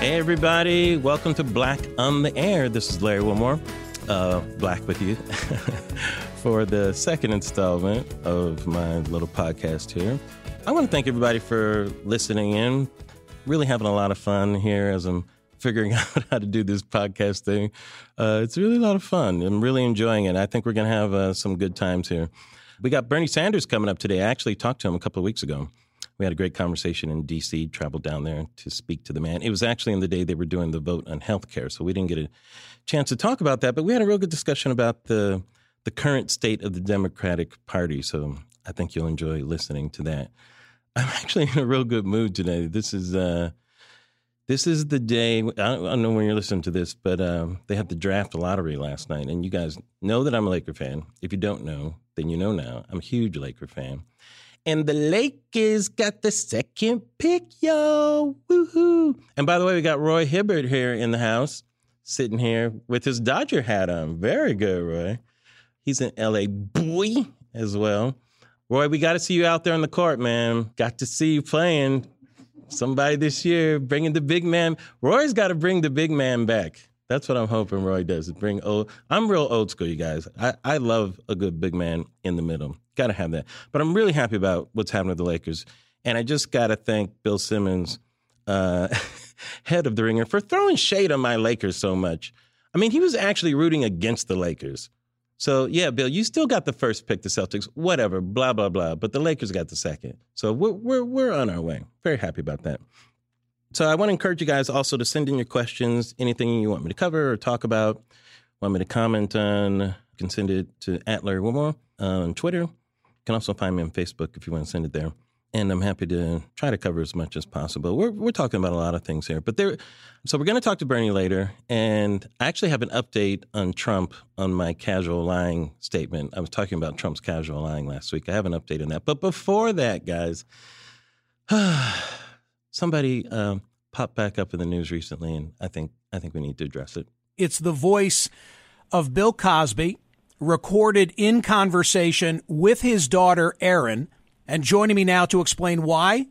Hey, everybody. Welcome to Black on the Air. This is Larry Wilmore, uh, Black with you, for the second installment of my little podcast here. I want to thank everybody for listening in. Really having a lot of fun here as I'm figuring out how to do this podcast thing. Uh, it's really a lot of fun. I'm really enjoying it. I think we're going to have uh, some good times here. We got Bernie Sanders coming up today. I actually talked to him a couple of weeks ago we had a great conversation in D.C., traveled down there to speak to the man. It was actually in the day they were doing the vote on health care, so we didn't get a chance to talk about that, but we had a real good discussion about the, the current state of the Democratic Party, so I think you'll enjoy listening to that. I'm actually in a real good mood today. This is uh, this is the day. I don't, I don't, know when you're listening to this, but um, they had the draft lottery last night, and you guys know that I'm a Laker fan. If you don't know, then you know now. I'm a huge Laker fan. And the Lakers got the second pick, yo. Woohoo. And by the way, we got Roy Hibbert here in the house, sitting here with his Dodger hat on. Very good, Roy. He's an LA boy as well. Roy, we got to see you out there on the court, man. Got to see you playing. Somebody this year bringing the big man. Roy's got to bring the big man back. That's what I'm hoping Roy does. Bring old. I'm real old school, you guys. I, I love a good big man in the middle. Got to have that. But I'm really happy about what's happening with the Lakers. And I just got to thank Bill Simmons, uh, head of the ringer, for throwing shade on my Lakers so much. I mean, he was actually rooting against the Lakers. So, yeah, Bill, you still got the first pick, the Celtics, whatever, blah, blah, blah. But the Lakers got the second. So we're, we're, we're on our way. Very happy about that. So I want to encourage you guys also to send in your questions, anything you want me to cover or talk about, want me to comment on, you can send it to at Larry Wilmore on Twitter You can also find me on Facebook if you want to send it there. And I'm happy to try to cover as much as possible. We're, we're talking about a lot of things here, but there. So we're going to talk to Bernie later, and I actually have an update on Trump on my casual lying statement. I was talking about Trump's casual lying last week. I have an update on that, but before that, guys, somebody um, popped back up in the news recently, and I think I think we need to address it. It's the voice of Bill Cosby recorded in conversation with his daughter, Erin. And joining me now to explain why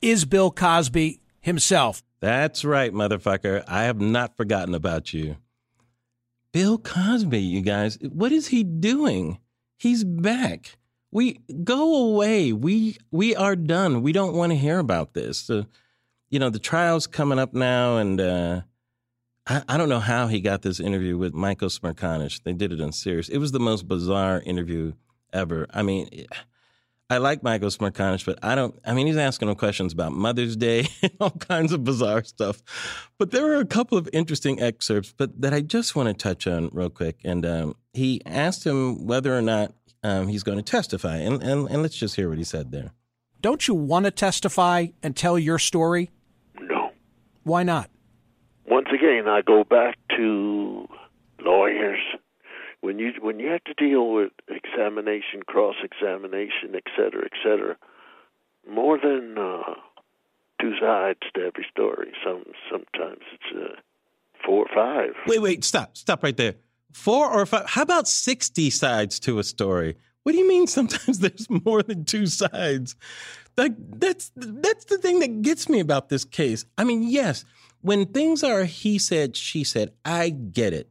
is Bill Cosby himself. That's right, motherfucker. I have not forgotten about you. Bill Cosby, you guys, what is he doing? He's back. We go away. We we are done. We don't want to hear about this. Uh, you know, the trial's coming up now, and uh, I, I, don't know how he got this interview with Michael Smerconish. They did it on Sirius. It was the most bizarre interview ever. I mean, I like Michael Smerconish, but I don't. I mean, he's asking him questions about Mother's Day and all kinds of bizarre stuff. But there were a couple of interesting excerpts, but that I just want to touch on real quick. And um, he asked him whether or not um, he's going to testify, and, and and let's just hear what he said there. Don't you want to testify and tell your story? No. Why not? once again, I go back to lawyers. When you when you have to deal with examination, cross examination, et cetera, et cetera, more than uh, two sides to every story. Some sometimes it's uh, four or five. Wait, wait, stop, stop right there. Four or five? How about sixty sides to a story? What do you mean? Sometimes there's more than two sides. Like that's that's the thing that gets me about this case. I mean, yes, when things are he said, she said, I get it.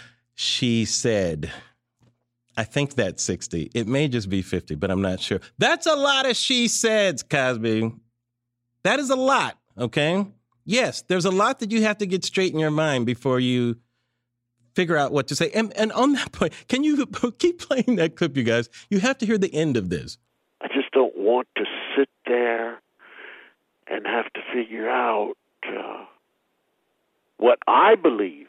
I think that's 60. It may just be 50, but I'm not sure. That's a lot of she said, Cosby. That is a lot, okay? Yes, there's a lot that you have to get straight in your mind before you figure out what to say. And, and on that point, can you keep playing that clip, you guys? You have to hear the end of this. I just don't want to sit there and have to figure out uh, what I believe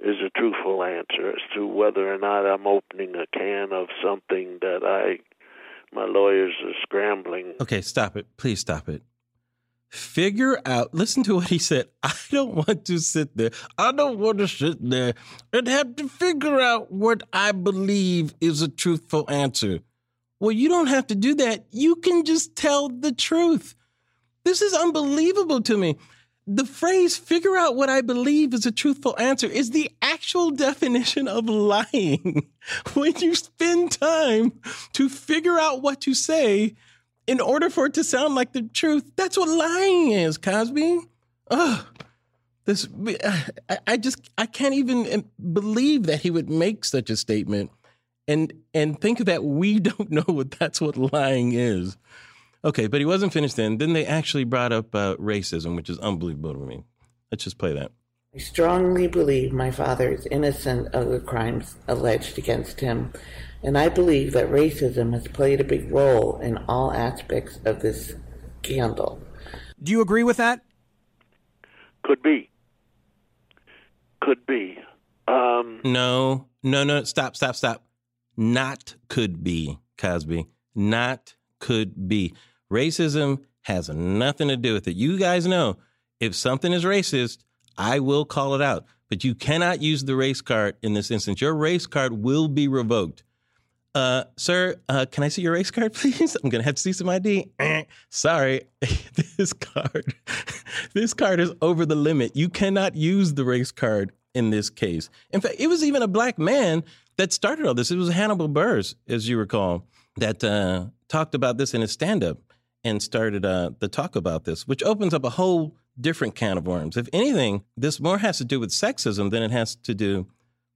is a truthful answer as to whether or not I'm opening a can of something that I my lawyers are scrambling. Okay, stop it. Please stop it. Figure out, listen to what he said. I don't want to sit there. I don't want to sit there and have to figure out what I believe is a truthful answer. Well, you don't have to do that. You can just tell the truth. This is unbelievable to me. The phrase figure out what I believe is a truthful answer is the actual definition of lying. when you spend time to figure out what to say in order for it to sound like the truth, that's what lying is, Cosby. Ugh. This, I, I just, I can't even eh, believe that he would make such a statement and and think that we don't know what that's what lying is. Okay, but he wasn't finished then. Then they actually brought up uh, racism, which is unbelievable to me. Let's just play that. I strongly believe my father is innocent of the crimes alleged against him, and I believe that racism has played a big role in all aspects of this scandal. Do you agree with that? Could be. Could be. Um, no, no, no. Stop, stop, stop not could be, Cosby. Not could be. Racism has nothing to do with it. You guys know if something is racist, I will call it out. But you cannot use the race card in this instance. Your race card will be revoked. Uh, sir, uh, can I see your race card, please? I'm gonna have to see some ID. Eh, sorry, this card, this card is over the limit. You cannot use the race card in this case. In fact, it was even a black man that started all this. It was Hannibal Buress, as you recall, that uh, talked about this in his stand up and started uh, the talk about this, which opens up a whole different can of worms. If anything, this more has to do with sexism than it has to do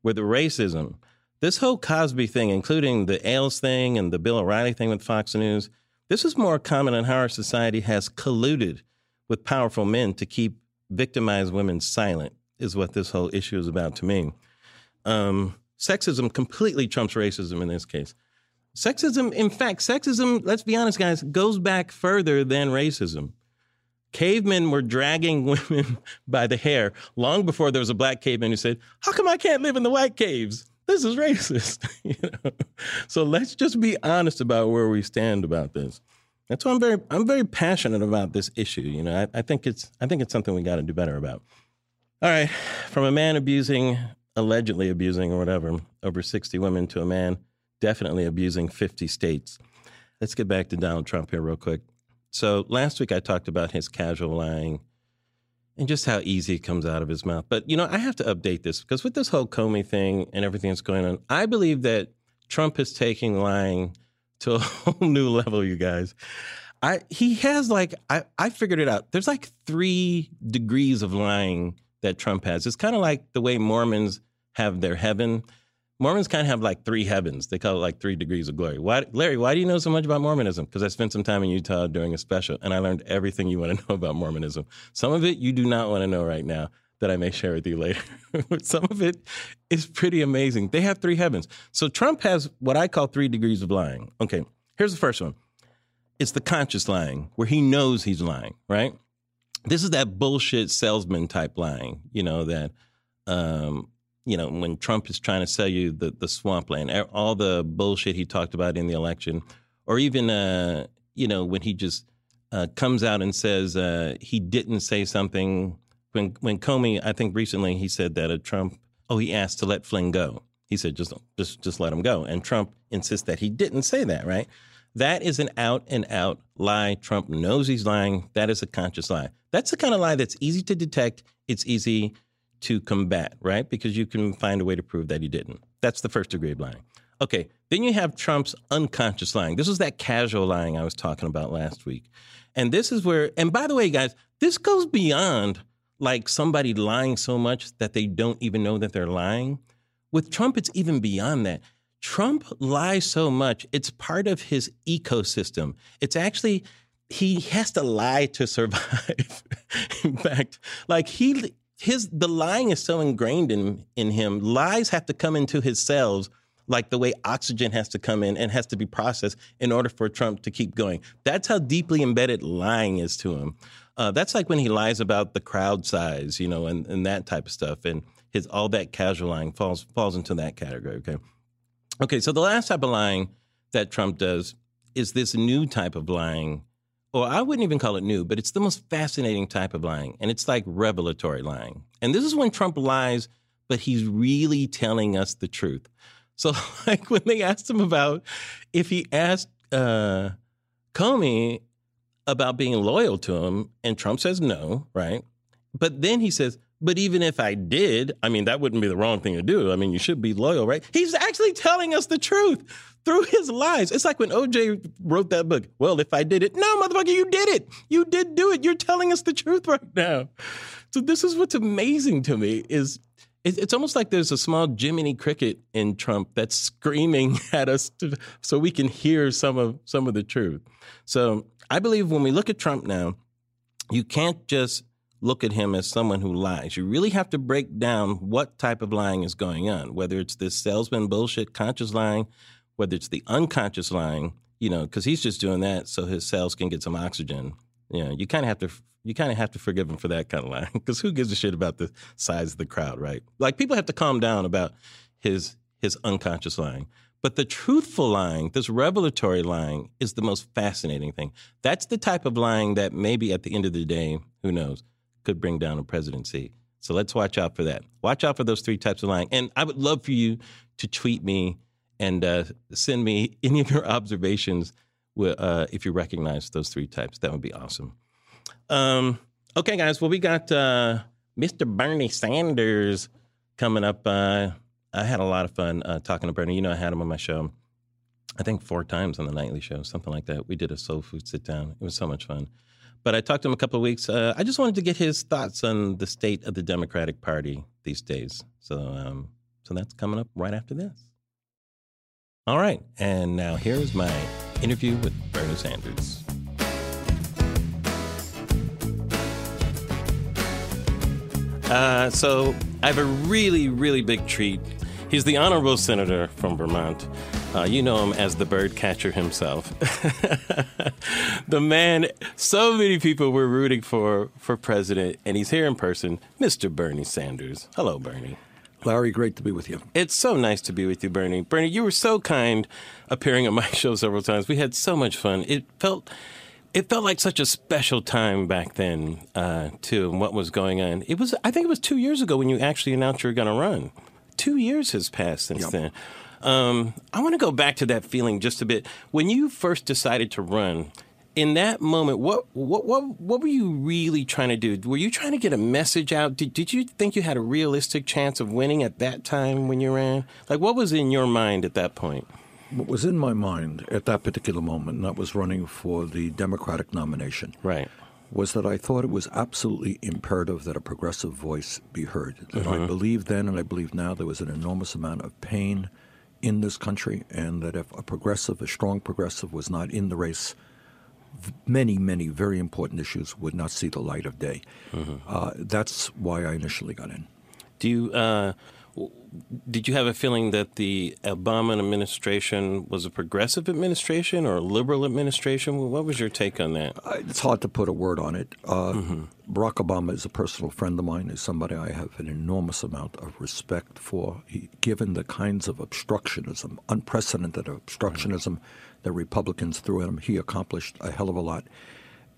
with racism. This whole Cosby thing, including the Ailes thing and the Bill O'Reilly thing with Fox News, this is more common in how our society has colluded with powerful men to keep victimized women silent, is what this whole issue is about to me. Um, Sexism completely trumps racism in this case. Sexism, in fact, sexism, let's be honest, guys, goes back further than racism. Cavemen were dragging women by the hair long before there was a black caveman who said, How come I can't live in the white caves? This is racist. you know? So let's just be honest about where we stand about this. That's why I'm very I'm very passionate about this issue. You know, I, I think it's I think it's something we got to do better about. All right, from a man abusing allegedly abusing or whatever over 60 women to a man definitely abusing 50 states. Let's get back to Donald Trump here, real quick. So, last week I talked about his casual lying and just how easy it comes out of his mouth. But, you know, I have to update this because with this whole Comey thing and everything that's going on, I believe that Trump is taking lying to a whole new level, you guys. I he has like I, I figured it out. There's like three degrees of lying that Trump has. It's kind of like the way Mormons have their heaven. Mormons kind of have like three heavens. They call it like three degrees of glory. Why, Larry, why do you know so much about Mormonism? Because I spent some time in Utah doing a special and I learned everything you want to know about Mormonism. Some of it you do not want to know right now that I may share with you later. some of it is pretty amazing. They have three heavens. So Trump has what I call three degrees of lying. Okay, here's the first one it's the conscious lying, where he knows he's lying, right? this is that bullshit salesman type lying, you know, that, um, you know, when Trump is trying to sell you the, the swampland, all the bullshit he talked about in the election, or even, uh, you know, when he just uh, comes out and says uh, he didn't say something. When, when Comey, I think recently he said that a Trump, oh, he asked to let Flynn go. He said, just, just, just let him go. And Trump insists that he didn't say that, right? That is an out and out lie. Trump knows he's lying. That is a conscious lie. That's the kind of lie that's easy to detect. It's easy to combat, right? Because you can find a way to prove that he didn't. That's the first degree of lying. Okay, then you have Trump's unconscious lying. This was that casual lying I was talking about last week. And this is where, and by the way, guys, this goes beyond like somebody lying so much that they don't even know that they're lying. With Trump, it's even beyond that. Trump lies so much, it's part of his ecosystem. It's actually, he has to lie to survive. in fact, like he, his, the lying is so ingrained in, in him. Lies have to come into his cells like the way oxygen has to come in and has to be processed in order for Trump to keep going. That's how deeply embedded lying is to him. Uh, that's like when he lies about the crowd size, you know, and, and that type of stuff. And his all that casual lying falls falls into that category. Okay. Okay, so the last type of lying that Trump does is this new type of lying, or I wouldn't even call it new, but it's the most fascinating type of lying. And it's like revelatory lying. And this is when Trump lies, but he's really telling us the truth. So, like when they asked him about if he asked uh, Comey about being loyal to him, and Trump says no, right? But then he says, but even if I did, I mean, that wouldn't be the wrong thing to do. I mean, you should be loyal, right? He's actually telling us the truth through his lies. It's like when OJ wrote that book. Well, if I did it, no, motherfucker, you did it. You did do it. You're telling us the truth right now. So this is what's amazing to me is it's almost like there's a small Jiminy Cricket in Trump that's screaming at us to, so we can hear some of some of the truth. So I believe when we look at Trump now, you can't just look at him as someone who lies. You really have to break down what type of lying is going on, whether it's this salesman bullshit, conscious lying, whether it's the unconscious lying, you know, because he's just doing that so his cells can get some oxygen. You know, you kind of have to you kind of have to forgive him for that kind of lying because who gives a shit about the size of the crowd, right? Like people have to calm down about his his unconscious lying. But the truthful lying, this revelatory lying, is the most fascinating thing. That's the type of lying that maybe at the end of the day, who knows, could bring down a presidency. So let's watch out for that. Watch out for those three types of lying. And I would love for you to tweet me and uh, send me any of your observations uh, if you recognize those three types. That would be awesome. Um, okay, guys. Well, we got uh, Mr. Bernie Sanders coming up. Uh, I had a lot of fun uh, talking to Bernie. You know, I had him on my show. I think four times on the nightly show, something like that. We did a soul food sit down. It was so much fun. But I talked to him a couple of weeks. Uh, I just wanted to get his thoughts on the state of the Democratic Party these days. So, um, so that's coming up right after this. All right, and now here's my interview with Bernie Sanders. Uh, so I have a really, really big treat. He's the honorable senator from Vermont. Uh, you know him as the bird catcher himself. the man so many people were rooting for for president, and he's here in person, Mr. Bernie Sanders. Hello, Bernie. Larry, great to be with you. It's so nice to be with you, Bernie. Bernie, you were so kind appearing on my show several times. We had so much fun. It felt it felt like such a special time back then, uh, too, and what was going on. It was, I think it was two years ago when you actually announced you were going to run. Two years has passed since yep. then. Um, I want to go back to that feeling just a bit. When you first decided to run, in that moment, what what what what were you really trying to do? Were you trying to get a message out? Did did you think you had a realistic chance of winning at that time when you ran? Like, what was in your mind at that point? What was in my mind at that particular moment, and that was running for the Democratic nomination, right, was that I thought it was absolutely imperative that a progressive voice be heard. That mm-hmm. I believed then, and I believe now, there was an enormous amount of pain in this country, and that if a progressive, a strong progressive, was not in the race, many, many very important issues would not see the light of day. Mm-hmm. Uh, that's why I initially got in. Do you? Uh, did you have a feeling that the Obama administration was a progressive administration or a liberal administration? What was your take on that? It's hard to put a word on it. Uh, mm-hmm. Barack Obama is a personal friend of mine, is somebody I have an enormous amount of respect for. He, given the kinds of obstructionism, unprecedented obstructionism mm-hmm. that Republicans threw at him, he accomplished a hell of a lot.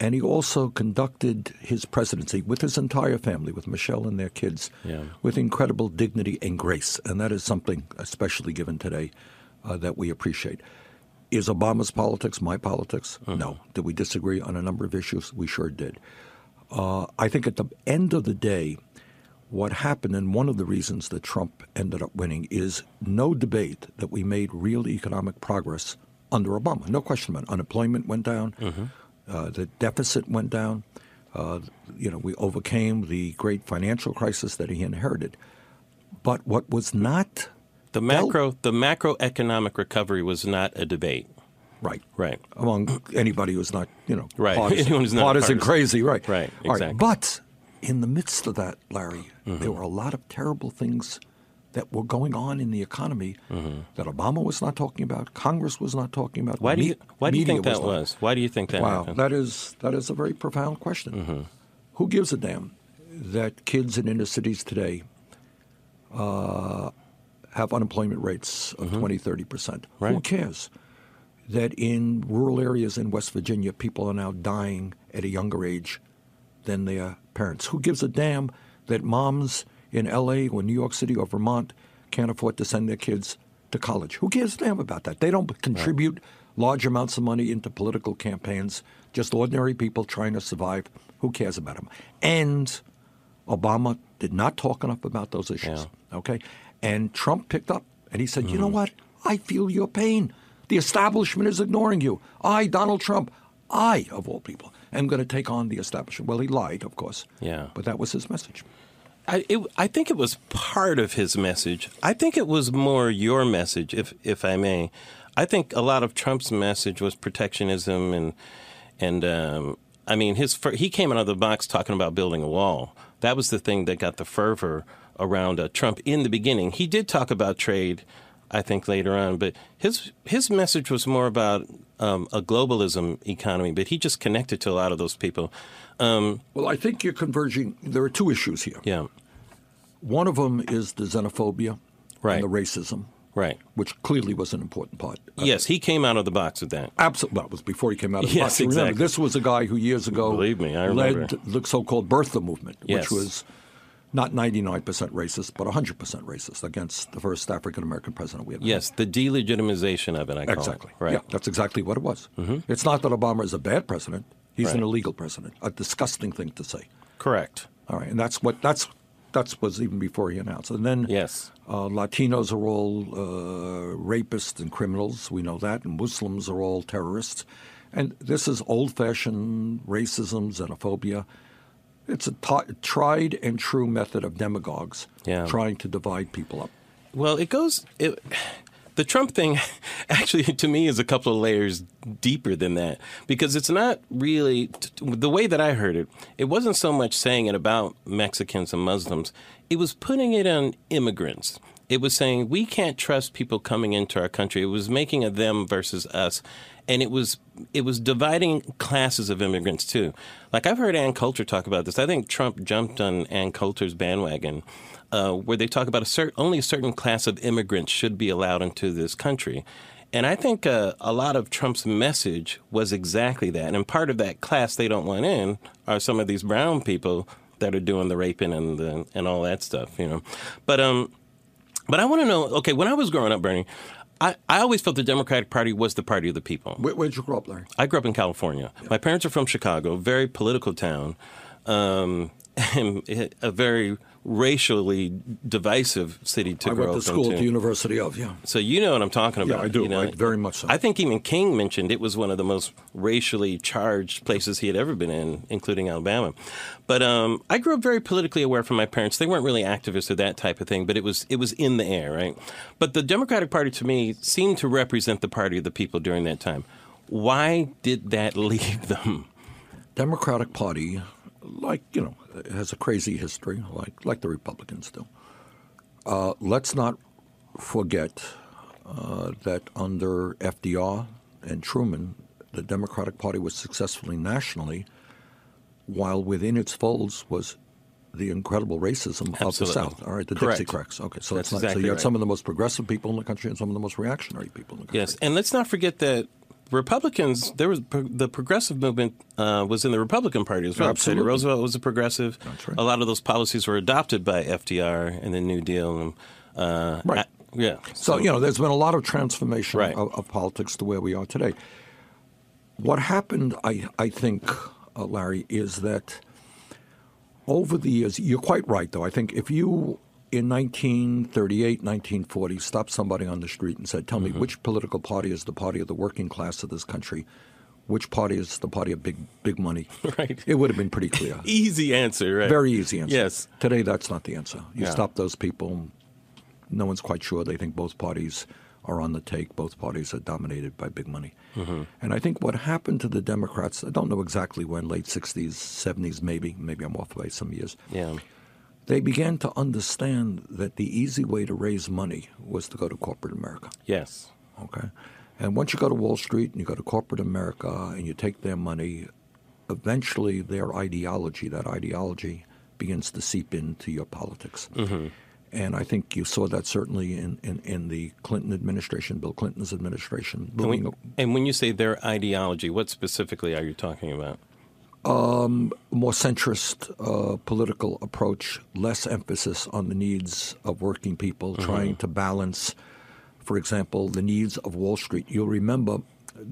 And he also conducted his presidency with his entire family, with Michelle and their kids, yeah. with incredible dignity and grace. And that is something, especially given today, uh, that we appreciate. Is Obama's politics my politics? Uh-huh. No. Did we disagree on a number of issues? We sure did. Uh, I think at the end of the day, what happened, and one of the reasons that Trump ended up winning, is no debate that we made real economic progress under Obama. No question about it. Unemployment went down. Uh-huh. Uh, the deficit went down. Uh, you know, we overcame the great financial crisis that he inherited. But what was not the macro dealt- the macroeconomic recovery was not a debate. Right. Right. Among anybody who's not, you know, right. partisan, Anyone who's not partisan, partisan crazy, right. Right. Exactly. Right. But in the midst of that, Larry, mm-hmm. there were a lot of terrible things that were going on in the economy mm-hmm. that Obama was not talking about, Congress was not talking about. Why do you Why do you think that was, was? Why do you think that? Wow, happened? that is that is a very profound question. Mm-hmm. Who gives a damn that kids in inner cities today uh, have unemployment rates of mm-hmm. 20, 30 percent? Right. Who cares? that in rural areas in West Virginia, people are now dying at a younger age than their parents. Who gives a damn that moms in LA or New York City or Vermont can't afford to send their kids to college? Who cares damn about that? They don't contribute large amounts of money into political campaigns, just ordinary people trying to survive. Who cares about them? And Obama did not talk enough about those issues. Okay? And Trump picked up and he said, You know mm. what? I feel your pain. The establishment is ignoring you. I, Donald Trump, I, of all people, am going to take on the establishment. Well, he lied, of course. Yeah. But that was his message. I, it, I think it was part of his message. I think it was more your message, if if I may. I think a lot of Trump's message was protectionism and and um, I mean his he came out of the box talking about building a wall. That was the thing that got the fervor around uh, Trump in the beginning. He did talk about trade, I think later on, but his his message was more about um, a globalism economy. But he just connected to a lot of those people. Um, Well, I think you're converging. There are two issues here. yeah, One of them is the xenophobia Right. and the racism, right. which clearly was an important part. Uh, Yes, he came out of the box with that. Absolutely. It was before he came out of the Yes, box. You Remember, exactly. this was a guy who years ago Believe me, I remember. led the so-called birther movement, Yes. which was not 99% racist, but 100% racist against the first African-American president we had. Yes, the delegitimization of it, I call Exactly. it. Right. Yeah, that's exactly what it was. It's not that Obama is a bad president. He's an illegal president. A disgusting thing to say. Correct. All right, and that's what that's that's was even before he announced. And then Yes. uh, Latinos are all uh, rapists and criminals. We know that, and Muslims are all terrorists. And this is old-fashioned racism, xenophobia. It's a t- tried and true method of demagogues Yeah. trying to divide people up. Well, it goes. It, the Trump thing, actually, to me, is a couple of layers deeper than that because it's not really the way that I heard it. It wasn't so much saying it about Mexicans and Muslims. It was putting it on immigrants. It was saying we can't trust people coming into our country. It was making a them versus us, and it was it was dividing classes of immigrants too. Like I've heard Ann Coulter talk about this. I think Trump jumped on Ann Coulter's bandwagon, uh, where they talk about a cer- only a certain class of immigrants should be allowed into this country. And I think uh, a lot of Trump's message was exactly that. And part of that class they don't want in are some of these brown people that are doing the raping and the and all that stuff, you know. But um, but I want to know. Okay, when I was growing up, Bernie, I, I always felt the Democratic Party was the party of the people. Where, where'd you grow up, Larry? I grew up in California. My parents are from Chicago, very political town, um, and a very racially divisive city to I grow went to up school at the University of, yeah. So you know what I'm talking about. Yeah. I do. you know? I- very much so. I think even King mentioned it was one of the most racially charged places he had ever been in, including Alabama. But um, I grew up very politically aware from my parents. They weren't really activists or that type of thing, but it was it was in the air, right? But the Democratic Party to me seemed to represent the party of the people during that time. Why did that leave them? Democratic Party, like you know, has a crazy history, like like the Republicans do. Uh, let's not forget uh, that under FDR and Truman, the Democratic Party was successfully nationally, while within its folds was the incredible racism of the South. All right, the Correct. Dixiecrats. Okay, so That's it's not, so exactly you had right. some of the most progressive people in the country and some of the most reactionary people in the country. Yes, and let's not forget that Republicans. There was the progressive movement uh, was in the Republican Party as well. Absolutely. Teddy Roosevelt was a progressive. That's right. A lot of those policies were adopted by FDR and the New Deal. And, uh, Right. I- yeah. So, you know, there's been a lot of transformation Right. of, of politics to where we are today. What happened, I, I think, uh, Larry, is that over the years, you're quite right, though. I think if you, in 1938, 1940, stopped somebody on the street and said, Tell Mm-hmm. me, which political party is the party of the working class of this country? Which party is the party of big, big money? Right. It would have been pretty clear. Easy answer, right? Very easy answer. Yes. Today, that's not the answer. You Yeah. stop those people, no one's quite sure. They think both parties are on the take. Both parties are dominated by big money. Mm-hmm. And I think what happened to the Democrats, I don't know exactly when, late 60s, 70s, maybe, maybe I'm off by some years, Yeah. They began to understand that the easy way to raise money was to go to corporate America. Yes. Okay. And once you go to Wall Street and you go to corporate America and you take their money, eventually their ideology, that ideology, begins to seep into your politics. Mm-hmm. And I think you saw that certainly in, in, in the Clinton administration, Bill Clinton's administration. And when, and when you say their ideology, what specifically are you talking about? More centrist uh, political approach, less emphasis on the needs of working people, trying to balance, for example, the needs of Wall Street. You'll remember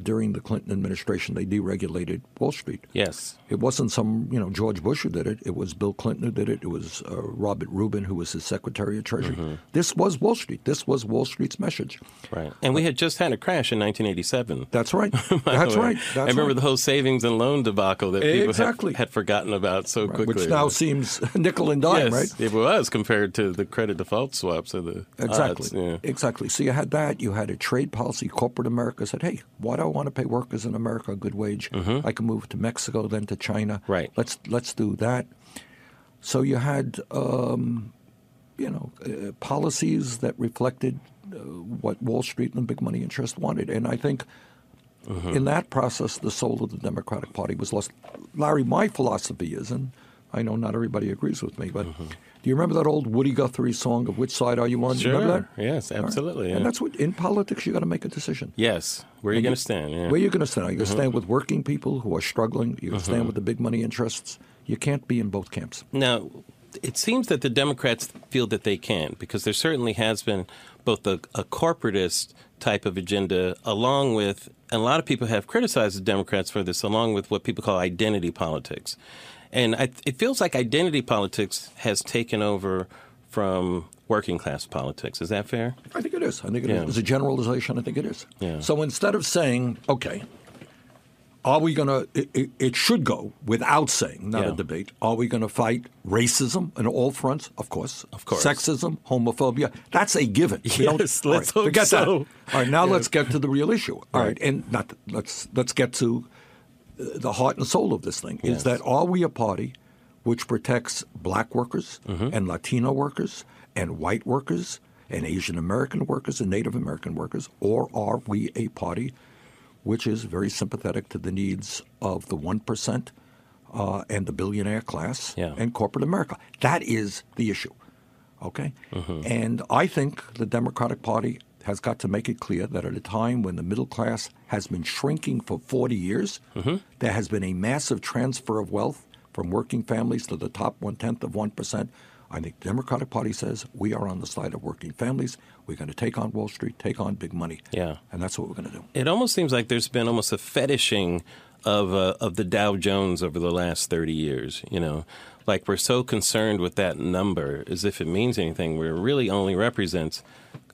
during the Clinton administration, they deregulated Wall Street. Yes. It wasn't some, you know, George Bush who did it. It was Bill Clinton who did it. It was uh, Robert Rubin who was his Secretary of Treasury. This was Wall Street. This was Wall Street's message. Right. And we had just had a crash in 1987. That's right. That's right. That's I remember right. the whole savings and loan debacle that people Exactly. had, had forgotten about so quickly. Which now seems nickel and dime, yes, right? it was compared to the credit default swaps of the Exactly. odds, yeah. Exactly. So you had that. You had a trade policy. Corporate America said, "Hey, why do I want to pay workers in America a good wage? I can move to Mexico, then to China. Mm-hmm. Right. Let's let's do that." So you had, um, you know, uh, policies that reflected uh, what Wall Street and the big money interest wanted, and I think. Mm-hmm. In that process, the soul of the Democratic Party was lost. Larry, my philosophy is, and I know not everybody agrees with me, but Mm-hmm. Do you remember that old Woody Guthrie song of "Which Side Are You On"? Do you remember Sure. that? Yes, absolutely. And yeah. that's what in politics you got to make a decision. yes. Where are you And going to stand? Yeah. Where are you going to stand? Are you going Mm-hmm. to stand with working people who are struggling? You're going to stand with the big money interests. You can't be in both camps. Now, it seems that the Democrats feel that they can, because there certainly has been both a, a corporatist type of agenda, along with, and a lot of people have criticized the Democrats for this, along with what people call identity politics. And I, it feels like identity politics has taken over from working class politics. Is that fair? I think it is. I think it is. Yeah. As a generalization, I think it is. Yeah. So instead of saying, okay, are we going to, it, should go without saying, not Yeah. a debate, are we going to fight racism on all fronts? Of course. Of course. Sexism, homophobia, that's a given. We Yes, let's hope forget that. All right, now let's get to the real issue. All Right. right, and not let's let's get to the heart and soul of this thing. Yes. Is that are we a party which protects black workers Mm-hmm. and Latino workers and white workers and Asian American workers and Native American workers, or are we a party which is very sympathetic to the needs of the one percent uh, and the billionaire class Yeah. and corporate America? That is the issue. Okay? Mm-hmm. And I think the Democratic Party has got to make it clear that at a time when the middle class has been shrinking for 40 years, Mm-hmm. there has been a massive transfer of wealth from working families to the top one tenth of 1%. I think the Democratic Party says we are on the side of working families. We're going to take on Wall Street, take on big money. Yeah. And that's what we're going to do. It almost seems like there's been almost a fetishing of uh, of the Dow Jones over the last 30 years, you know. Like we're so concerned with that number as if it means anything where it really only represents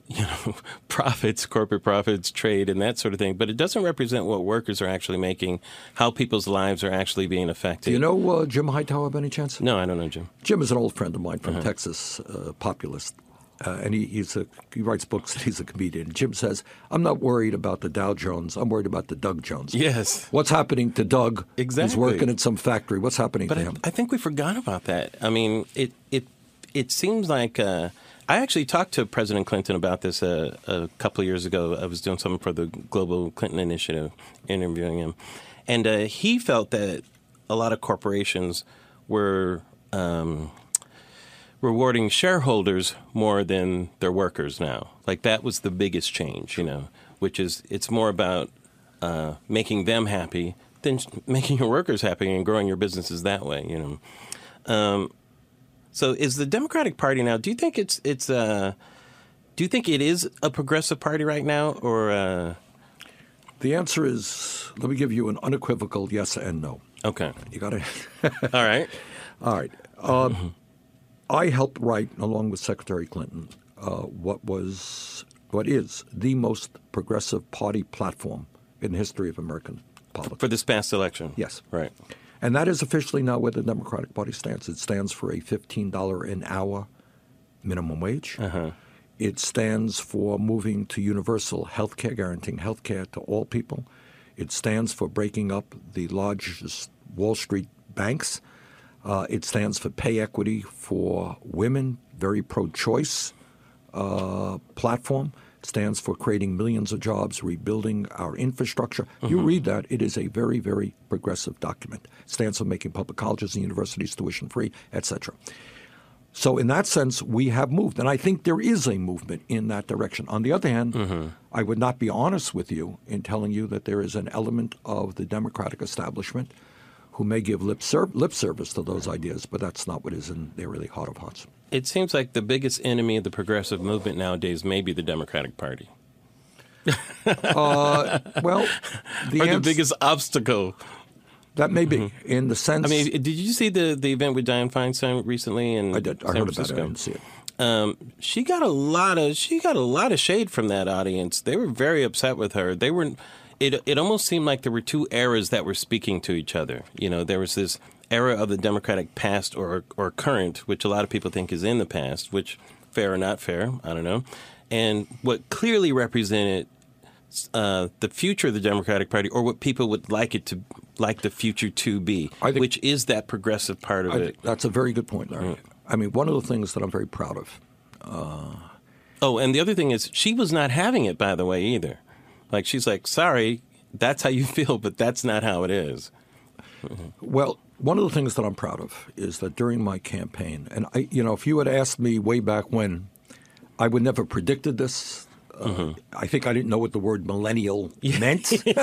you know profits, corporate profits, trade and that sort of thing, but it doesn't represent what workers are actually making, how people's lives are actually being affected. Do you know uh, Jim Hightower by any chance? No, I don't know, Jim. Jim is an old friend of mine Uh-huh. from Texas, uh, populist, uh, and he, he's a, he writes books. He's a comedian. Jim says, "I'm not worried about the Dow Jones. I'm worried about the Doug Jones. Yes. What's happening to Doug? Exactly. He's working at some factory. What's happening But to I, him? I think we forgot about that. I mean, it it it seems like uh, I actually talked to President Clinton about this uh, a couple of years ago. I was doing something for the Global Clinton Initiative, interviewing him, and uh, he felt that a lot of corporations were. Um, rewarding shareholders more than their workers now. Like that was the biggest change, you know, which is it's more about uh, making them happy than making your workers happy and growing your businesses that way, you know. Um, so is the Democratic Party now? Do you think it's it's uh, do you think it is a progressive party right now, or uh, the answer is, let me give you an unequivocal yes and no. okay, You got it. all right, All right. Um, I helped write, along with Secretary Clinton, uh, what was, what is the most progressive party platform in the history of American politics. for this past election, Yes. right, And that is officially now where the Democratic Party stands. It stands for a $15 an hour minimum wage. Uh-huh. It stands for moving to universal health care, guaranteeing health care to all people. It stands for breaking up the largest Wall Street banks. Uh, it stands for pay equity for women, very pro choice uh, platform. Stands for creating millions of jobs, rebuilding our infrastructure. You read that, it is a very, very progressive document. It stands for making public colleges and universities tuition free, etc. So, in that sense, we have moved. And I think there is a movement in that direction. On the other hand, Mm-hmm. I would not be honest with you in telling you that there is an element of the Democratic establishment who may give lip, ser- lip service to those ideas, but that's not what is in their really heart of hearts. It seems like the biggest enemy of the progressive movement nowadays may be the Democratic Party. Uh, well, the, or the ans- biggest obstacle. that may be in the sense. I mean, did you see the, the event with Dianne Feinstein recently in I did. I San heard about it. I didn't see it. Um, she got a lot of she got a lot of shade from that audience. They were very upset with her. They were. It it almost seemed like there were two eras that were speaking to each other. You know, there was this era of the Democratic past or or current, which a lot of people think is in the past, which fair or not fair, I don't know, and what clearly represented uh, the future of the Democratic Party, or what people would like it to like the future to be, think- which is that progressive part of I, it. that's a very good point, Larry. I mean, one of the things that I'm very proud of. Oh, and the other thing is, she was not having it, by the way, either. Like, she's like, sorry, that's how you feel, but that's not how it is. Well, one of the things that I'm proud of is that during my campaign, and I, you know, if you had asked me way back when, I would never have predicted this. Uh, I think I didn't know what the word millennial meant.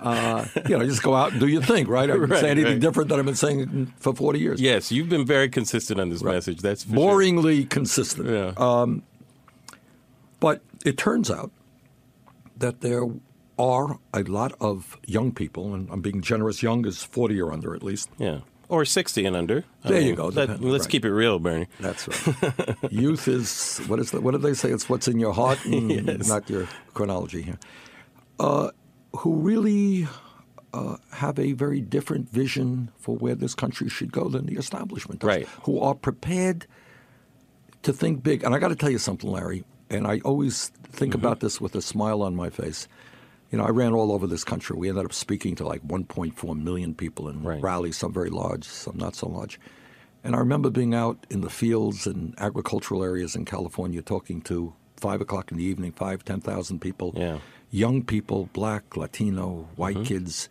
uh, you know, just go out and do your thing, right? I didn't Right, say anything right. different than I've been saying for 40 years. Yes, you've been very consistent on this message. That's for sure. Boringly consistent. Yeah. But it turns out that there are a lot of young people, and I'm being generous, young is 40 or under at least. yeah. Or 60 and under. I There you go, Let, let's right. keep it real, Bernie. That's right. Youth is what is the, what do they say? It's what's in your heart, and Yes. not your chronology here. Uh, who really uh, have a very different vision for where this country should go than the establishment does. Right. Who are prepared to think big. And I got to tell you something, Larry. And I always think Mm-hmm. about this with a smile on my face. You know, I ran all over this country. We ended up speaking to like 1.4 million people in Right. rallies, some very large, some not so large. And I remember being out in the fields and agricultural areas in California talking to five o'clock in the evening, five, 10,000 people, Yeah. young people, black, Latino, white mm-hmm. kids,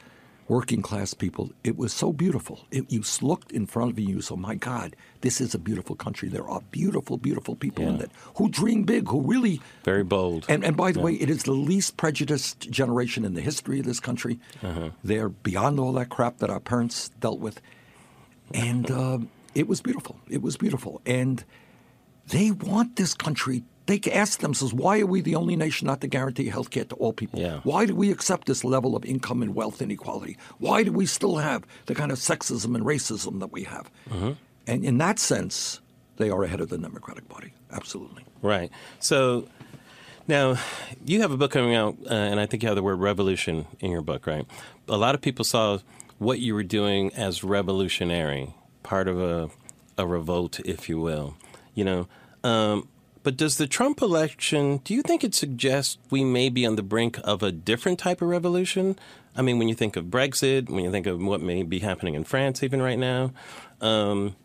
working class people. It was so beautiful. It, you looked in front of you, you saw, my God, this is a beautiful country. There are beautiful, beautiful people in it who dream big, who really Very bold. and, and by the way, it is the least prejudiced generation in the history of this country. Uh-huh. They're beyond all that crap that our parents dealt with. And um, it was beautiful. It was beautiful. And they want this country. They ask themselves, why are we the only nation not to guarantee health care to all people? Yeah. Why do we accept this level of income and wealth inequality? Why do we still have the kind of sexism and racism that we have? Mm-hmm. And in that sense, they are ahead of the Democratic Party. Absolutely. Right. So now you have a book coming out, uh, and I think you have the word revolution in your book, right? A lot of people saw what you were doing as revolutionary, part of a, a revolt, if you will. You know, um, but does the Trump election? Do you think it suggests we may be on the brink of a different type of revolution? I mean, when you think of Brexit, when you think of what may be happening in France, even right now. Um,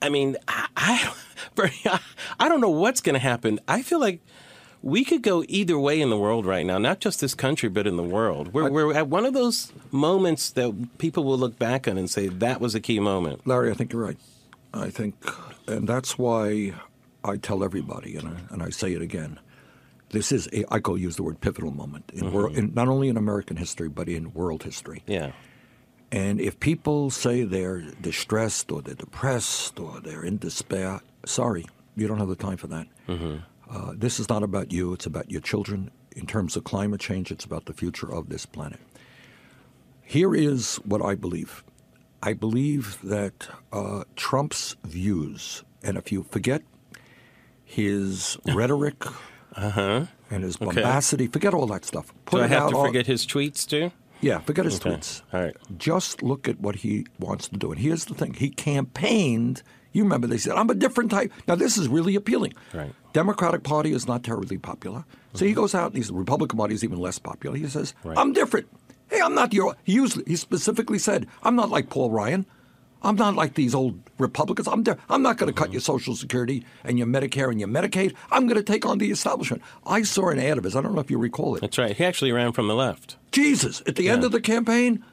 I mean, I, I, Bernie, I, I don't know what's going to happen. I feel like we could go either way in the world right now, not just this country, but in the world. We're, we're at one of those moments that people will look back on and say that was a key moment. Larry, I think you're right. I think, and that's why I tell everybody, and I, and I say it again. This is a, I go use the word pivotal moment in world, in, not only in American history but in world history. Yeah. And if people say they're distressed or they're depressed or they're in despair, sorry, you don't have the time for that. Uh, this is not about you, it's about your children. In terms of climate change, it's about the future of this planet. Here is what I believe I believe that uh, Trump's views, and if you forget his rhetoric uh-huh. and his bombacity, forget all that stuff. Put Do I have to all- forget his tweets too? yeah, forget his Okay. tweets. All right. Just look at what he wants to do. And here's the thing he campaigned. You remember they said, I'm a different type. Now, this is really appealing. Right. Democratic Party is not terribly popular. So he goes out, and he's, the Republican Party is even less popular. He says, Right. I'm different. Hey, I'm not your. He, used, he specifically said, I'm not like Paul Ryan. I'm not like these old Republicans. I'm, di- I'm not going to cut mm-hmm. your Social Security and your Medicare and your Medicaid. I'm going to take on the establishment. I saw an ad of his. I don't know if you recall it. That's right. He actually ran from the left. Jesus, at the end of the campaign,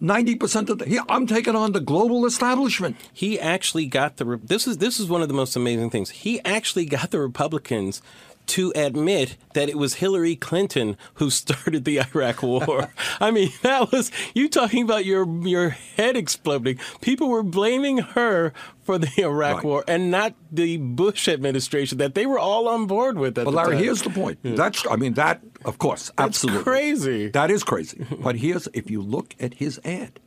Ninety percent of the. He, I'm taking on the global establishment. He actually got the. This is this is one of the most amazing things. He actually got the Republicans to admit that it was Hillary Clinton who started the Iraq War. I mean, that was you talking about your your head exploding. People were blaming her for the Iraq Right. War and not the Bush administration that they were all on board with. The Larry, time. here's the point. That's. I mean, that. Of course, absolutely crazy. That is crazy. but here's if you look at his ad,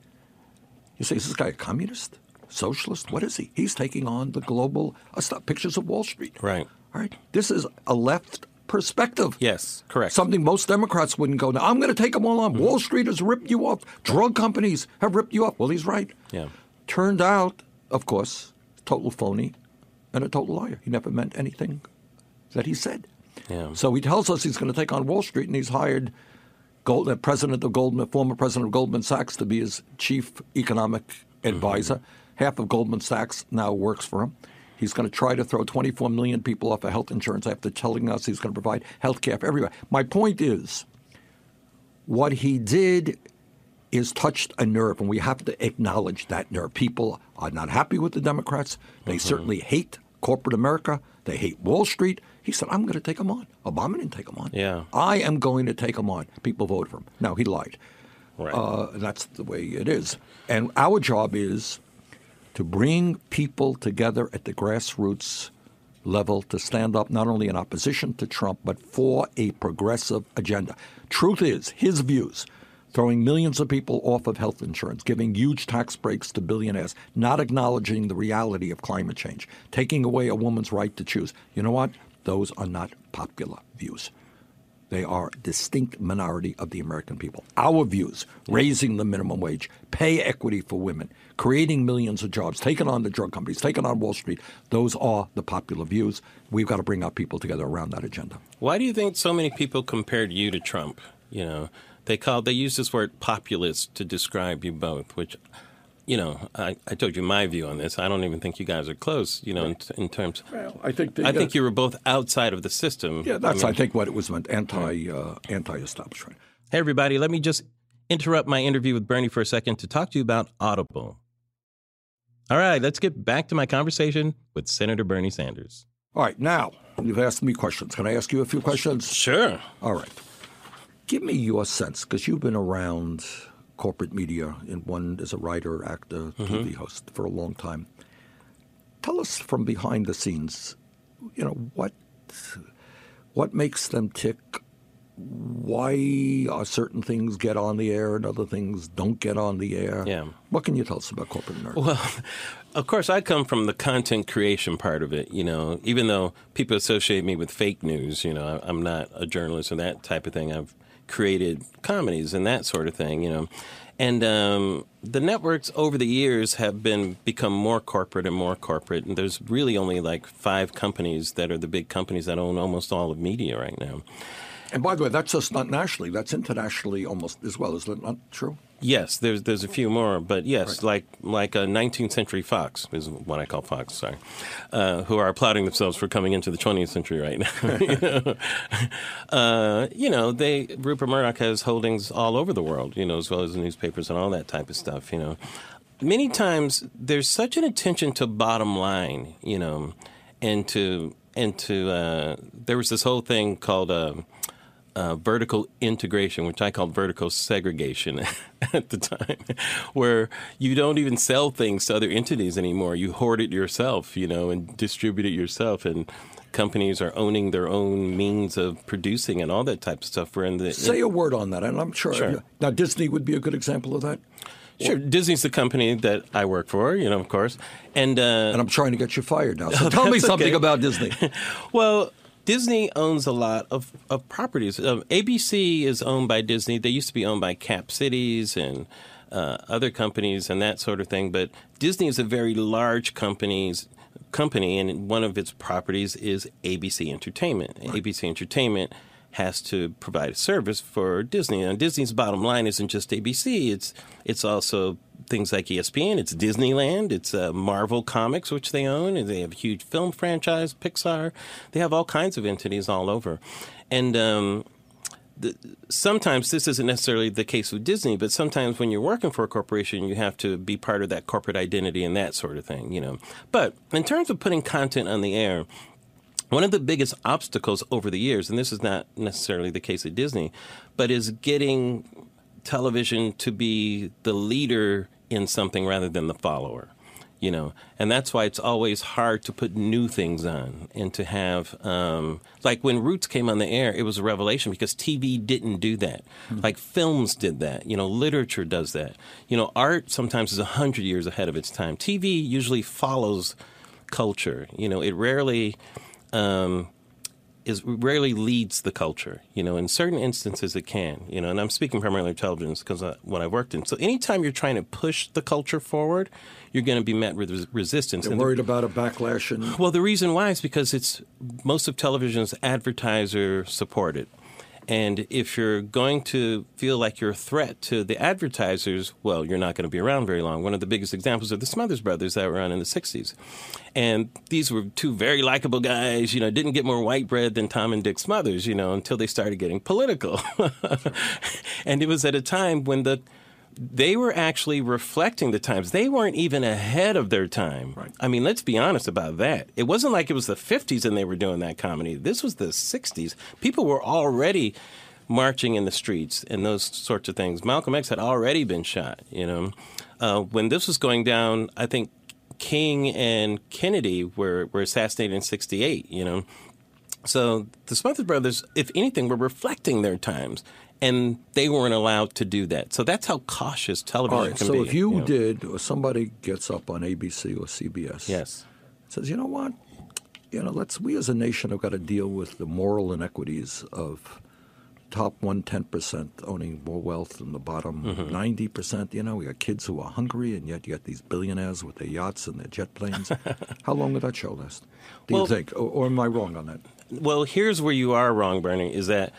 you say, is this guy a communist, socialist? What is he? He's taking on the global uh, pictures of Wall Street. Right. All right. This is a left perspective. Yes, correct. Something most Democrats wouldn't go. Now I'm going to take them all on. Wall Street has ripped you off. Drug companies have ripped you off. Well, he's right. Yeah. Turned out, of course, total phony and a total liar. He never meant anything that he said. Yeah. So he tells us he's going to take on Wall Street, and he's hired Gold, uh, president of Goldman, former president of Goldman Sachs, to be his chief economic advisor. Half of Goldman Sachs now works for him. He's going to try to throw 24 million people off of health insurance after telling us he's going to provide health care for everybody. My point is, what he did is touched a nerve, and we have to acknowledge that nerve. People are not happy with the Democrats. They certainly hate corporate America. They hate Wall Street. He said, I'm going to take them on. Obama didn't take them on. Yeah. I am going to take them on. People voted for him. Now, he lied. Right. Uh, that's the way it is. And our job is to bring people together at the grassroots level to stand up not only in opposition to Trump, but for a progressive agenda. Truth is, his views, throwing millions of people off of health insurance, giving huge tax breaks to billionaires, not acknowledging the reality of climate change, taking away a woman's right to choose. You know what? Those are not popular views. They are a distinct minority of the American people. Our views, raising the minimum wage, pay equity for women, creating millions of jobs, taking on the drug companies, taking on Wall Street, those are the popular views. We've got to bring our people together around that agenda. Why do you think so many people compared you to Trump? You know, they called they used this word populist to describe you both, which you know, I, I told you my view on this. I don't even think you guys are close, you know, in, in terms. Well, I think I think you were both outside of the system. Yeah, that's I I, think what it was meant anti uh, anti-establishment. Hey, everybody, let me just interrupt my interview with Bernie for a second to talk to you about Audible. All right, let's get back to my conversation with Senator Bernie Sanders. All right, now you've asked me questions. Can I ask you a few questions? Sure. All right. Give me your sense, because you've been around corporate media and one as a writer, actor, mm-hmm. TV host for a long time. Tell us from behind the scenes, you know, what what makes them tick? Why are certain things get on the air and other things don't get on the air? Yeah. What can you tell us about corporate America? Well, of course, I come from the content creation part of it. You know, even though people associate me with fake news, you know, I'm not a journalist or that type of thing. I've created comedies and that sort of thing. You know, and um, the networks over the years have been become more corporate and more corporate. And there's really only like five companies that are the big companies that own almost all of media right now. and by the way, that's just not nationally; that's internationally almost as well. Is that not true? Yes, there's there's a few more, but yes, like like a 19th century Fox is what I call Fox. Sorry, uh, who are applauding themselves for coming into the 20th century right now. you, know? Uh, you know, they Rupert Murdoch has holdings all over the world, you know, as well as newspapers and all that type of stuff. You know, many times there's such an attention to bottom line, you know, and to and to uh, there was this whole thing called. Uh, vertical integration, which I called vertical segregation at the time, where you don't even sell things to other entities anymore. You hoard it yourself, you know, and distribute it yourself. And companies are owning their own means of producing and all that type of stuff. We're in the Say a word on that, and I'm sure. Sure. Now, Disney would be a good example of that. sure Disney's the company that I work for, you know, of course, and uh, And I'm trying to get you fired now. So tell me something okay. about Disney. Well, Disney owns a lot of, of properties. Um, ABC is owned by Disney. They used to be owned by Cap Cities and uh, other companies and that sort of thing. But Disney is a very large companies company, and one of its properties is ABC Entertainment. ABC Entertainment has to provide a service for Disney. And Disney's bottom line isn't just ABC; it's it's also things like ESPN. It's Disneyland. It's uh, Marvel Comics, which they own, and they have a huge film franchise. Pixar. They have all kinds of entities all over, and um, the, sometimes this isn't necessarily the case with Disney, but sometimes when you're working for a corporation, you have to be part of that corporate identity and that sort of thing, you know. But in terms of putting content on the air, one of the biggest obstacles over the years, and this is not necessarily the case at Disney, but is getting television to be the leader in something rather than the follower you know? And that's why it's always hard to put new things on and to have um, like when roots came on the air it was a revelation because tv didn't do that. Mm-hmm. like films did that you know literature does that. You know art sometimes is a hundred years ahead of its time. Tv usually follows culture you know? It rarely um, is rarely leads the culture. You know, in certain instances it can. You know, and I'm speaking primarily of television because uh, when I worked in. So anytime you're trying to push the culture forward, you're going to be met with resistance. They're and worried the, about a backlash. And... Well, the reason why is because it's most of television is advertiser supported. And if you're going to feel like you're a threat to the advertisers, well, you're not going to be around very long. One of the biggest examples are the Smothers Brothers that were on in the 60s. And these were two very likable guys, you know, didn't get more white bread than Tom and Dick Smothers, you know, until they started getting political. and it was at a time when the they were actually reflecting the times. They weren't even ahead of their time. Right. I mean, let's be honest about that. It wasn't like it was the 50s and they were doing that comedy. This was the 60s. People were already marching in the streets and those sorts of things. Malcolm X had already been shot, you know. Uh, when this was going down, I think King and Kennedy were, were assassinated in 68, you know. So the Smothers Brothers, if anything, were reflecting their times and they weren't allowed to do that. So that's how cautious television right, can so be. So if you, you know? did, or somebody gets up on ABC or CBS, yes, says, you know what, you know, let's we as a nation have got to deal with the moral inequities of top one ten percent owning more wealth than the bottom mm-hmm. 90 percent. You know, we got kids who are hungry, and yet you got these billionaires with their yachts and their jet planes. How long will that show last? Do well, you think, or, or am I wrong on that? Well, here's where you are wrong, Bernie. Is that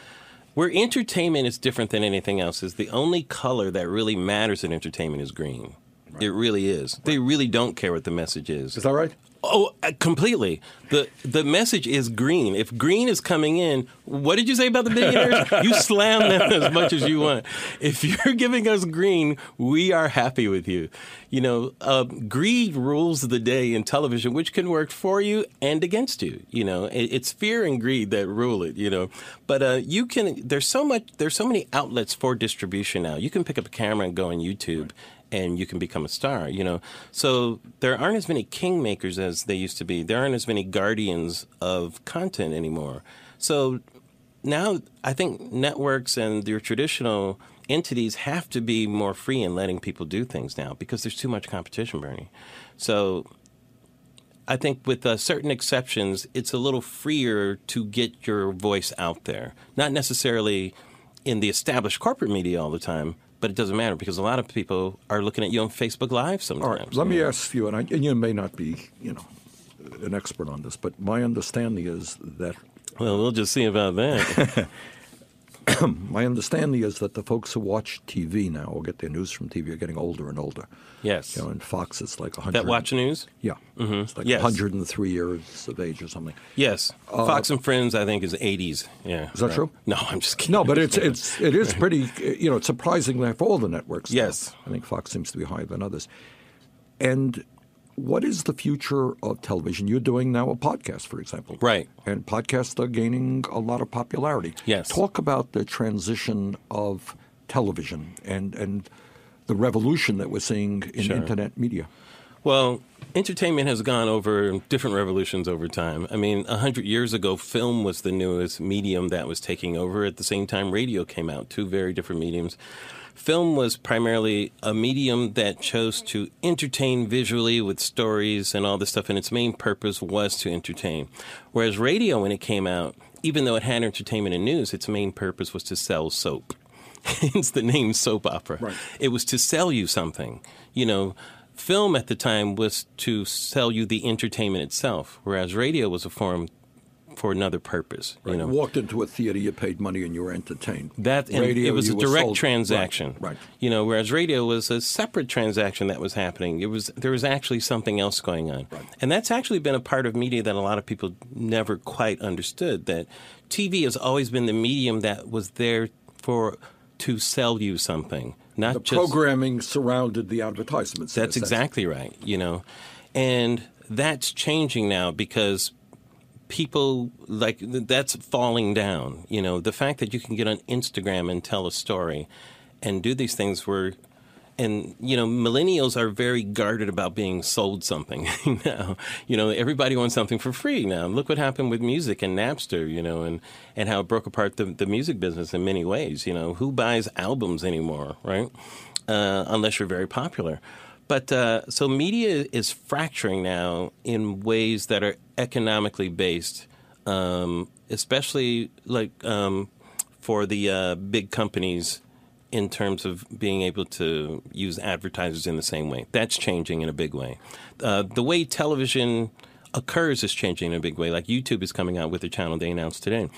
where entertainment is different than anything else is the only color that really matters in entertainment is green. Right. It really is. Right. They really don't care what the message is. Is that right? Oh, uh, completely. The The message is green. If green is coming in, what did you say about the billionaires? you slam them as much as you want. If you're giving us green, we are happy with you. You know, uh, greed rules the day in television, which can work for you and against you. You know, it, it's fear and greed that rule it. You know, but uh, you can. There's so much. There's so many outlets for distribution now. You can pick up a camera and go on YouTube. Right and you can become a star, you know. So there aren't as many kingmakers as they used to be. There aren't as many guardians of content anymore. So now I think networks and your traditional entities have to be more free in letting people do things now because there's too much competition, Bernie. So I think with uh, certain exceptions, it's a little freer to get your voice out there. Not necessarily in the established corporate media all the time, but it doesn't matter because a lot of people are looking at you on Facebook Live sometimes. All right, let me ask you, and, I, and you may not be, you know, an expert on this, but my understanding is that. Well, we'll just see about that. my understanding is that the folks who watch TV now or get their news from TV are getting older and older. Yes. You know, in Fox, it's like 100. That watch news? Yeah. Mm-hmm. It's like yes. 103 years of age or something. Yes. Uh, Fox and Friends, I think, is 80s. Yeah. Is that right. true? No, I'm just kidding. No, but it's it's it is pretty. You know, it's surprising that for all the networks. Yes. I think Fox seems to be higher than others. And what is the future of television? You're doing now a podcast, for example. Right. And podcasts are gaining a lot of popularity. Yes. Talk about the transition of television and, and the revolution that we're seeing in sure. internet media. Well, entertainment has gone over different revolutions over time. I mean, a hundred years ago, film was the newest medium that was taking over. At the same time, radio came out, two very different mediums film was primarily a medium that chose to entertain visually with stories and all this stuff, and its main purpose was to entertain. Whereas radio, when it came out, even though it had entertainment and news, its main purpose was to sell soap. Hence the name soap opera. Right. It was to sell you something. You know, film at the time was to sell you the entertainment itself, whereas radio was a form for another purpose. You know, You walked into a theater, you paid money, and you were entertained. that and Radio, it was a direct sold- transaction, Right. right. You know, whereas radio was a separate transaction that was happening. It was there was actually something else going on, and that's actually been a part of media that a lot of people never quite understood. That TV has always been the medium that was there for to sell you something, not The just programming surrounded the advertisements. That's exactly right, you know. And that's changing now because people like that's falling down, you know. The fact that you can get on Instagram and tell a story and do these things where and you know millennials are very guarded about being sold something now you know everybody wants something for free now. Look what happened with music and napster you know and and how it broke apart the, the music business in many ways you know? Who buys albums anymore right? Uh, unless you're very popular but uh, so media is fracturing now in ways that are economically based um, especially like um, for the uh, big companies in terms of being able to use advertisers in the same way. That's changing in a big way. Uh, the way television occurs is changing in a big way. Like YouTube is coming out with a channel they announced today,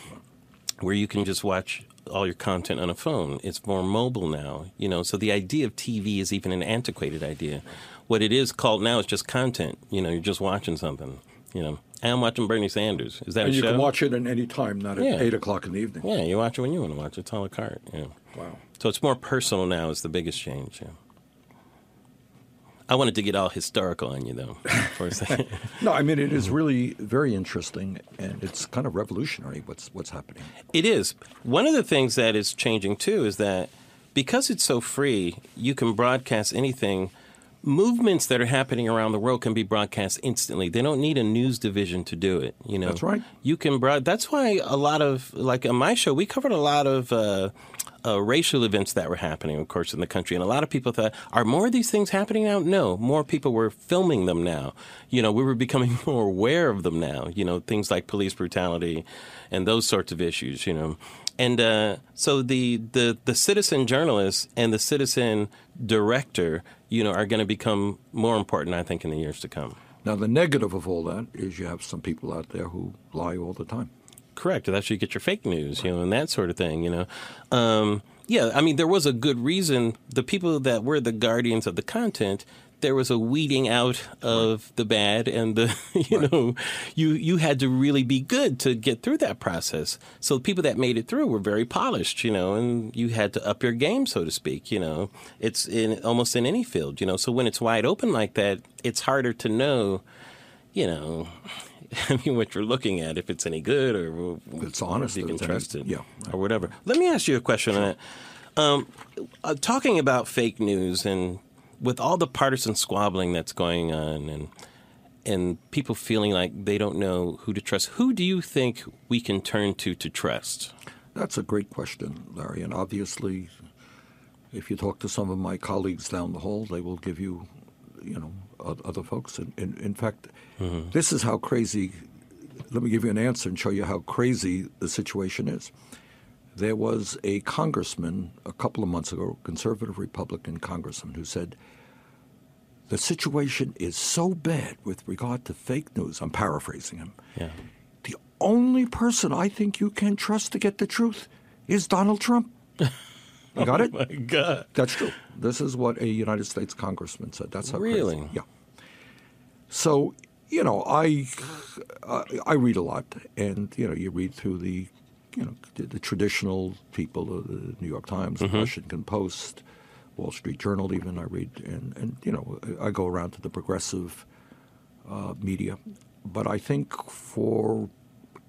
where you can just watch all your content on a phone. It's more mobile now, you know. So the idea of TV is even an antiquated idea. What it is called now is just content. You know, you're just watching something. You know, and I'm watching Bernie Sanders. Is that And you show? can watch it at any time, not at Yeah. 8 o'clock in the evening. Yeah, you watch it when you want to watch it. It's a la carte. Yeah. Wow. So it's more personal now. Is the biggest change. Yeah. I wanted to get all historical on you though for a second. No, I mean, it is really very interesting, and it's kind of revolutionary what's, what's happening. It is. One of the things that is changing too is that because it's so free, you can broadcast anything. Movements that are happening around the world can be broadcast instantly. They don't need a news division to do it. You know, That's right. You can broad. That's why a lot of like on my show, we covered a lot of. Uh, uh, racial events that were happening, of course, in the country, and a lot of people thought, "Are more of these things happening now?" No, more people were filming them now. You know, we were becoming more aware of them now. You know, things like police brutality and those sorts of issues. You know, and uh, so the, the the citizen journalist and the citizen director, you know, are going to become more important, I think, in the years to come. Now, the negative of all that is you have some people out there who lie all the time. Correct. That's where you get your fake news, you know, and that sort of thing, you know. Um, yeah, I mean, there was a good reason. The people that were the guardians of the content, there was a weeding out of the bad, and the you know, you you had to really be good to get through that process. So the people that made it through were very polished, you know, and you had to up your game, so to speak. You know, it's in almost in any field, you know. So when it's wide open like that, it's harder to know, you know. I mean, what you're looking at, if it's any good or It's honest, if you can any- trust it, yeah. or whatever. Let me ask you a question on that. Um, uh, talking about fake news and with all the partisan squabbling that's going on, and and people feeling like they don't know who to trust, who do you think we can turn to to trust? That's a great question, Larry. And obviously, if you talk to some of my colleagues down the hall, they will give you, you know, other folks. And in, in fact, Mm-hmm. this is how crazy. Let me give you an answer and show you how crazy the situation is. There was a congressman a couple of months ago, conservative Republican congressman, who said, the situation is so bad with regard to fake news. I'm paraphrasing him. Yeah. The only person I think you can trust to get the truth is Donald Trump. You got it? Oh, my God. That's true. This is what a United States congressman said. That's how Really? crazy. Yeah. So you know, I uh, I read a lot, and you know, you read through the you know the, the traditional people, the New York Times, the Washington Post, Wall Street Journal, even I read, and and you know, I go around to the progressive uh, media, but I think for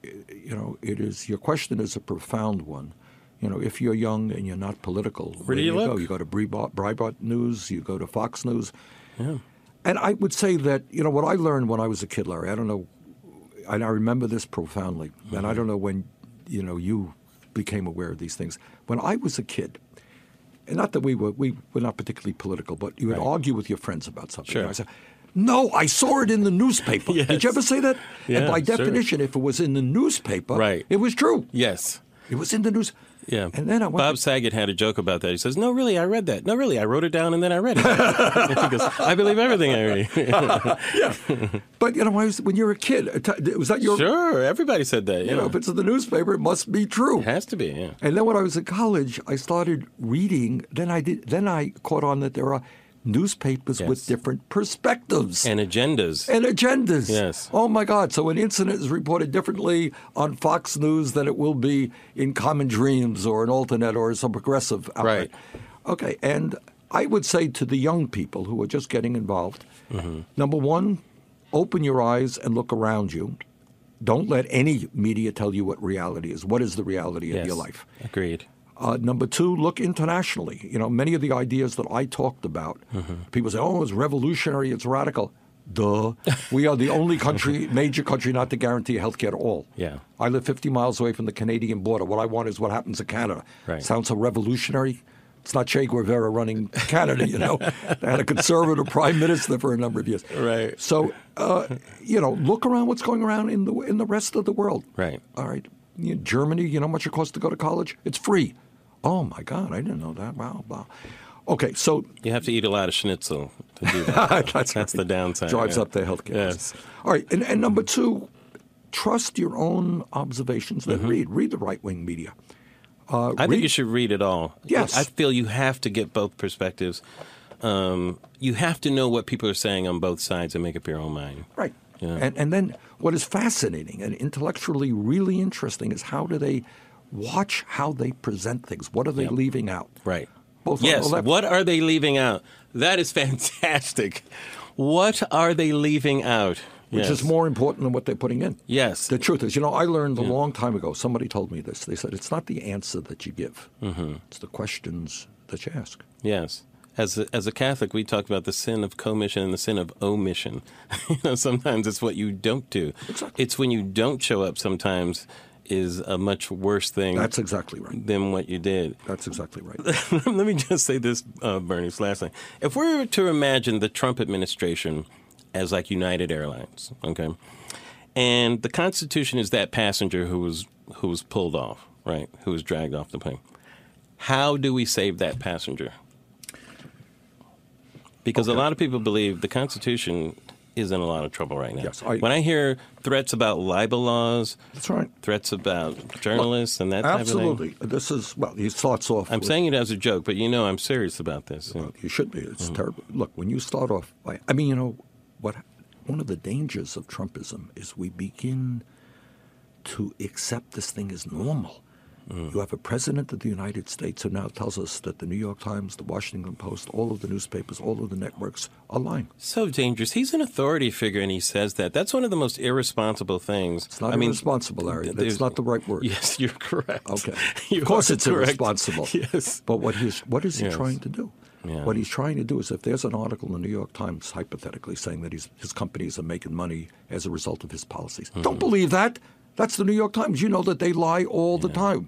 you know, it is your question is a profound one. You know, if you're young and you're not political, Where do you go? look? You go to Breitbart, News, you go to Fox News. And I would say that, you know, what I learned when I was a kid, Larry, I don't know, and I remember this profoundly, and Mm-hmm. I don't know when, you know, you became aware of these things. When I was a kid, and not that we were, we were not particularly political, but you would Right. argue with your friends about something. Sure. And I said, no, I saw it in the newspaper. Did you ever say that? Yeah, and by sure. definition, if it was in the newspaper, Right. it was true. Yes. It was in the news. Yeah. And then I went Bob Saget had a joke about that. He says, "No, really, I read that. No, really, I wrote it down and then I read it." he goes, "I believe everything I read." yeah. But you know, when I was- when you're a kid, uh, was that your? sure, everybody said that. You know, if it's in the newspaper, it must be true. It has to be. Yeah. And then when I was in college, I started reading. Then I did. Then I caught on that there are newspapers Yes. with different perspectives And agendas. and agendas. Yes. Oh my God! So an incident is reported differently on Fox News than it will be in Common Dreams or an AlterNet or some progressive outlet. Right. Okay, and I would say to the young people who are just getting involved, Mm-hmm. number one, open your eyes and look around you. Don't let any media tell you what reality is. What is the reality of your life? Agreed. Uh, number two, look internationally. You know, many of the ideas that I talked about, Mm-hmm. people say, "Oh, it's revolutionary, it's radical." Duh. we are the only country, major country, not to guarantee health care at all. Yeah. I live 50 miles away from the Canadian border. What I want is what happens in Canada. Right. Sounds so revolutionary. It's not Che Guevara running Canada, you know. they had a conservative prime minister for a number of years. Right. So, uh, you know, look around what's going around in the in the rest of the world. Right. All right. You know, Germany, you know how much it costs to go to college? It's free. Oh my God, I didn't know that. Wow, wow. Okay, so You have to eat a lot of schnitzel to do that. that's, That's the downside. Drives yeah. up the healthcare. Yes. costs. All right, and, and number two, trust your own observations. Then read read the right wing media. Uh, Mm-hmm. I read- think you should read it all. Yes. I feel you have to get both perspectives. Um, you have to know what people are saying on both sides and make up your own mind. Right. Yeah. And, and then what is fascinating and intellectually really interesting is how do they watch how they present things? What are they Yep. leaving out? Right. Both yes. What are they leaving out? That is fantastic. What are they leaving out? Which Yes. is more important than what they're putting in. Yes. The truth is, you know, I learned a long time ago, somebody told me this. They said, it's not the answer that you give, Mm-hmm. it's the questions that you ask. Yes. As a, as a Catholic, we talk about the sin of commission and the sin of omission. you know, sometimes it's what you don't do. Exactly. It's when you don't show up. Sometimes is a much worse thing That's exactly right. than what you did. That's exactly right. Let me just say this, uh, Bernie. Last thing. If we were to imagine the Trump administration as like United Airlines, okay, and the Constitution is that passenger who was who was pulled off, right, who was dragged off the plane. How do we save that passenger? Because a lot of people believe the Constitution is in a lot of trouble right now. Yes, I- when I hear threats about libel laws, That's right. threats about journalists and that type of thing, Absolutely. This is, well, he starts off. I'm with- saying it as a joke, but you know I'm serious about this. Well, you should be. It's mm-hmm. terrible. Look, when you start off by, I mean, you know, what? One of the dangers of Trumpism is we begin to accept this thing as normal. You have a president of the United States who now tells us that the New York Times, the Washington Post, all of the newspapers, all of the networks are lying. So dangerous. He's an authority figure, and he says that. That's one of the most irresponsible things. It's not I mean, irresponsible, Larry. th- That's not the right word. Yes, you're correct. Okay. You of course, it's correct. irresponsible. Yes. But what he's what is he Yes. trying to do? Yeah. What he's trying to do is, if there's an article in the New York Times hypothetically saying that his companies are making money as a result of his policies, Mm-hmm. don't believe that. That's the New York Times. You know that they lie all the time.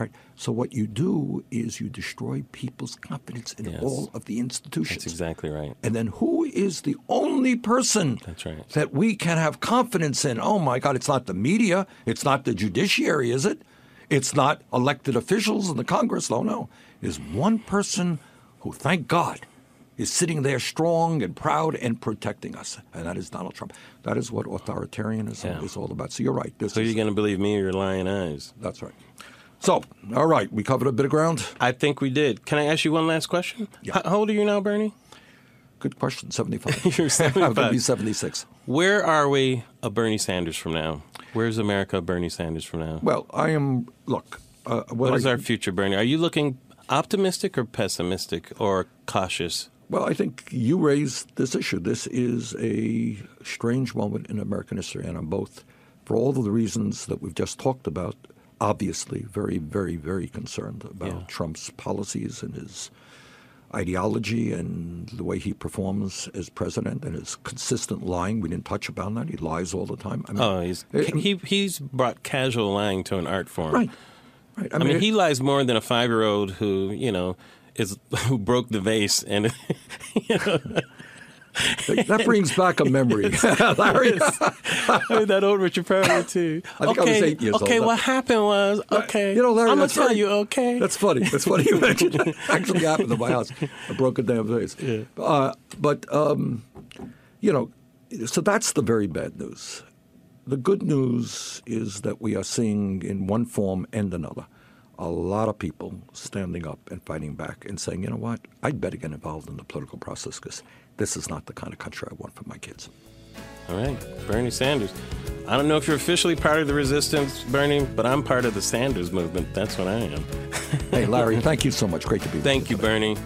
Right. So what you do is you destroy people's confidence in Yes. all of the institutions. That's exactly right. And then who is the only person That's right. that we can have confidence in? Oh my God, it's not the media. It's not the judiciary, is it? It's not elected officials in the Congress. No, no. Is one person who, thank God, is sitting there strong and proud and protecting us. And that is Donald Trump. That is what authoritarianism Yeah. is all about. So you're right. This So you're going to believe me or your lying eyes? That's right. So, all right, we covered a bit of ground. I think we did. Can I ask you one last question? Yeah. How old are you now, Bernie? Good question. 75. You're I'm going to be 76. Where are we a Bernie Sanders from now? Where's America a Bernie Sanders from now? Well, I am, look. Uh, What is I, our future, Bernie? Are you looking optimistic or pessimistic or cautious? Well, I think you raised this issue. This is a strange moment in American history, and I'm both, for all of the reasons that we've just talked about, obviously very, very, very concerned about Yeah. Trump's policies and his ideology and the way he performs as president and his consistent lying. We didn't touch upon that. He lies all the time. I mean, Oh, he's eh, he he's brought casual lying to an art form. right, right. I mean, he lies more than a five-year-old who you know is who broke the vase and you know, that brings back a memory, Larry. I that old Richard Pryor too. I think I okay, was eight years okay. old. What happened was okay. You know, Larry, I'm gonna tell you. Okay, That's funny. That's funny you mentioned. Actually happened in my house. I broke a damn vase. Uh, but, um, you know, so that's the very bad news. The good news is that we are seeing in one form and another a lot of people standing up and fighting back and saying, you know what, I'd better get involved in the political process because this is not the kind of country I want for my kids. All right, Bernie Sanders. I don't know if you're officially part of the resistance, Bernie, but I'm part of the Sanders movement. That's what I am. Hey, Larry, thank you so much. Great to be with you. Thank you. Bernie.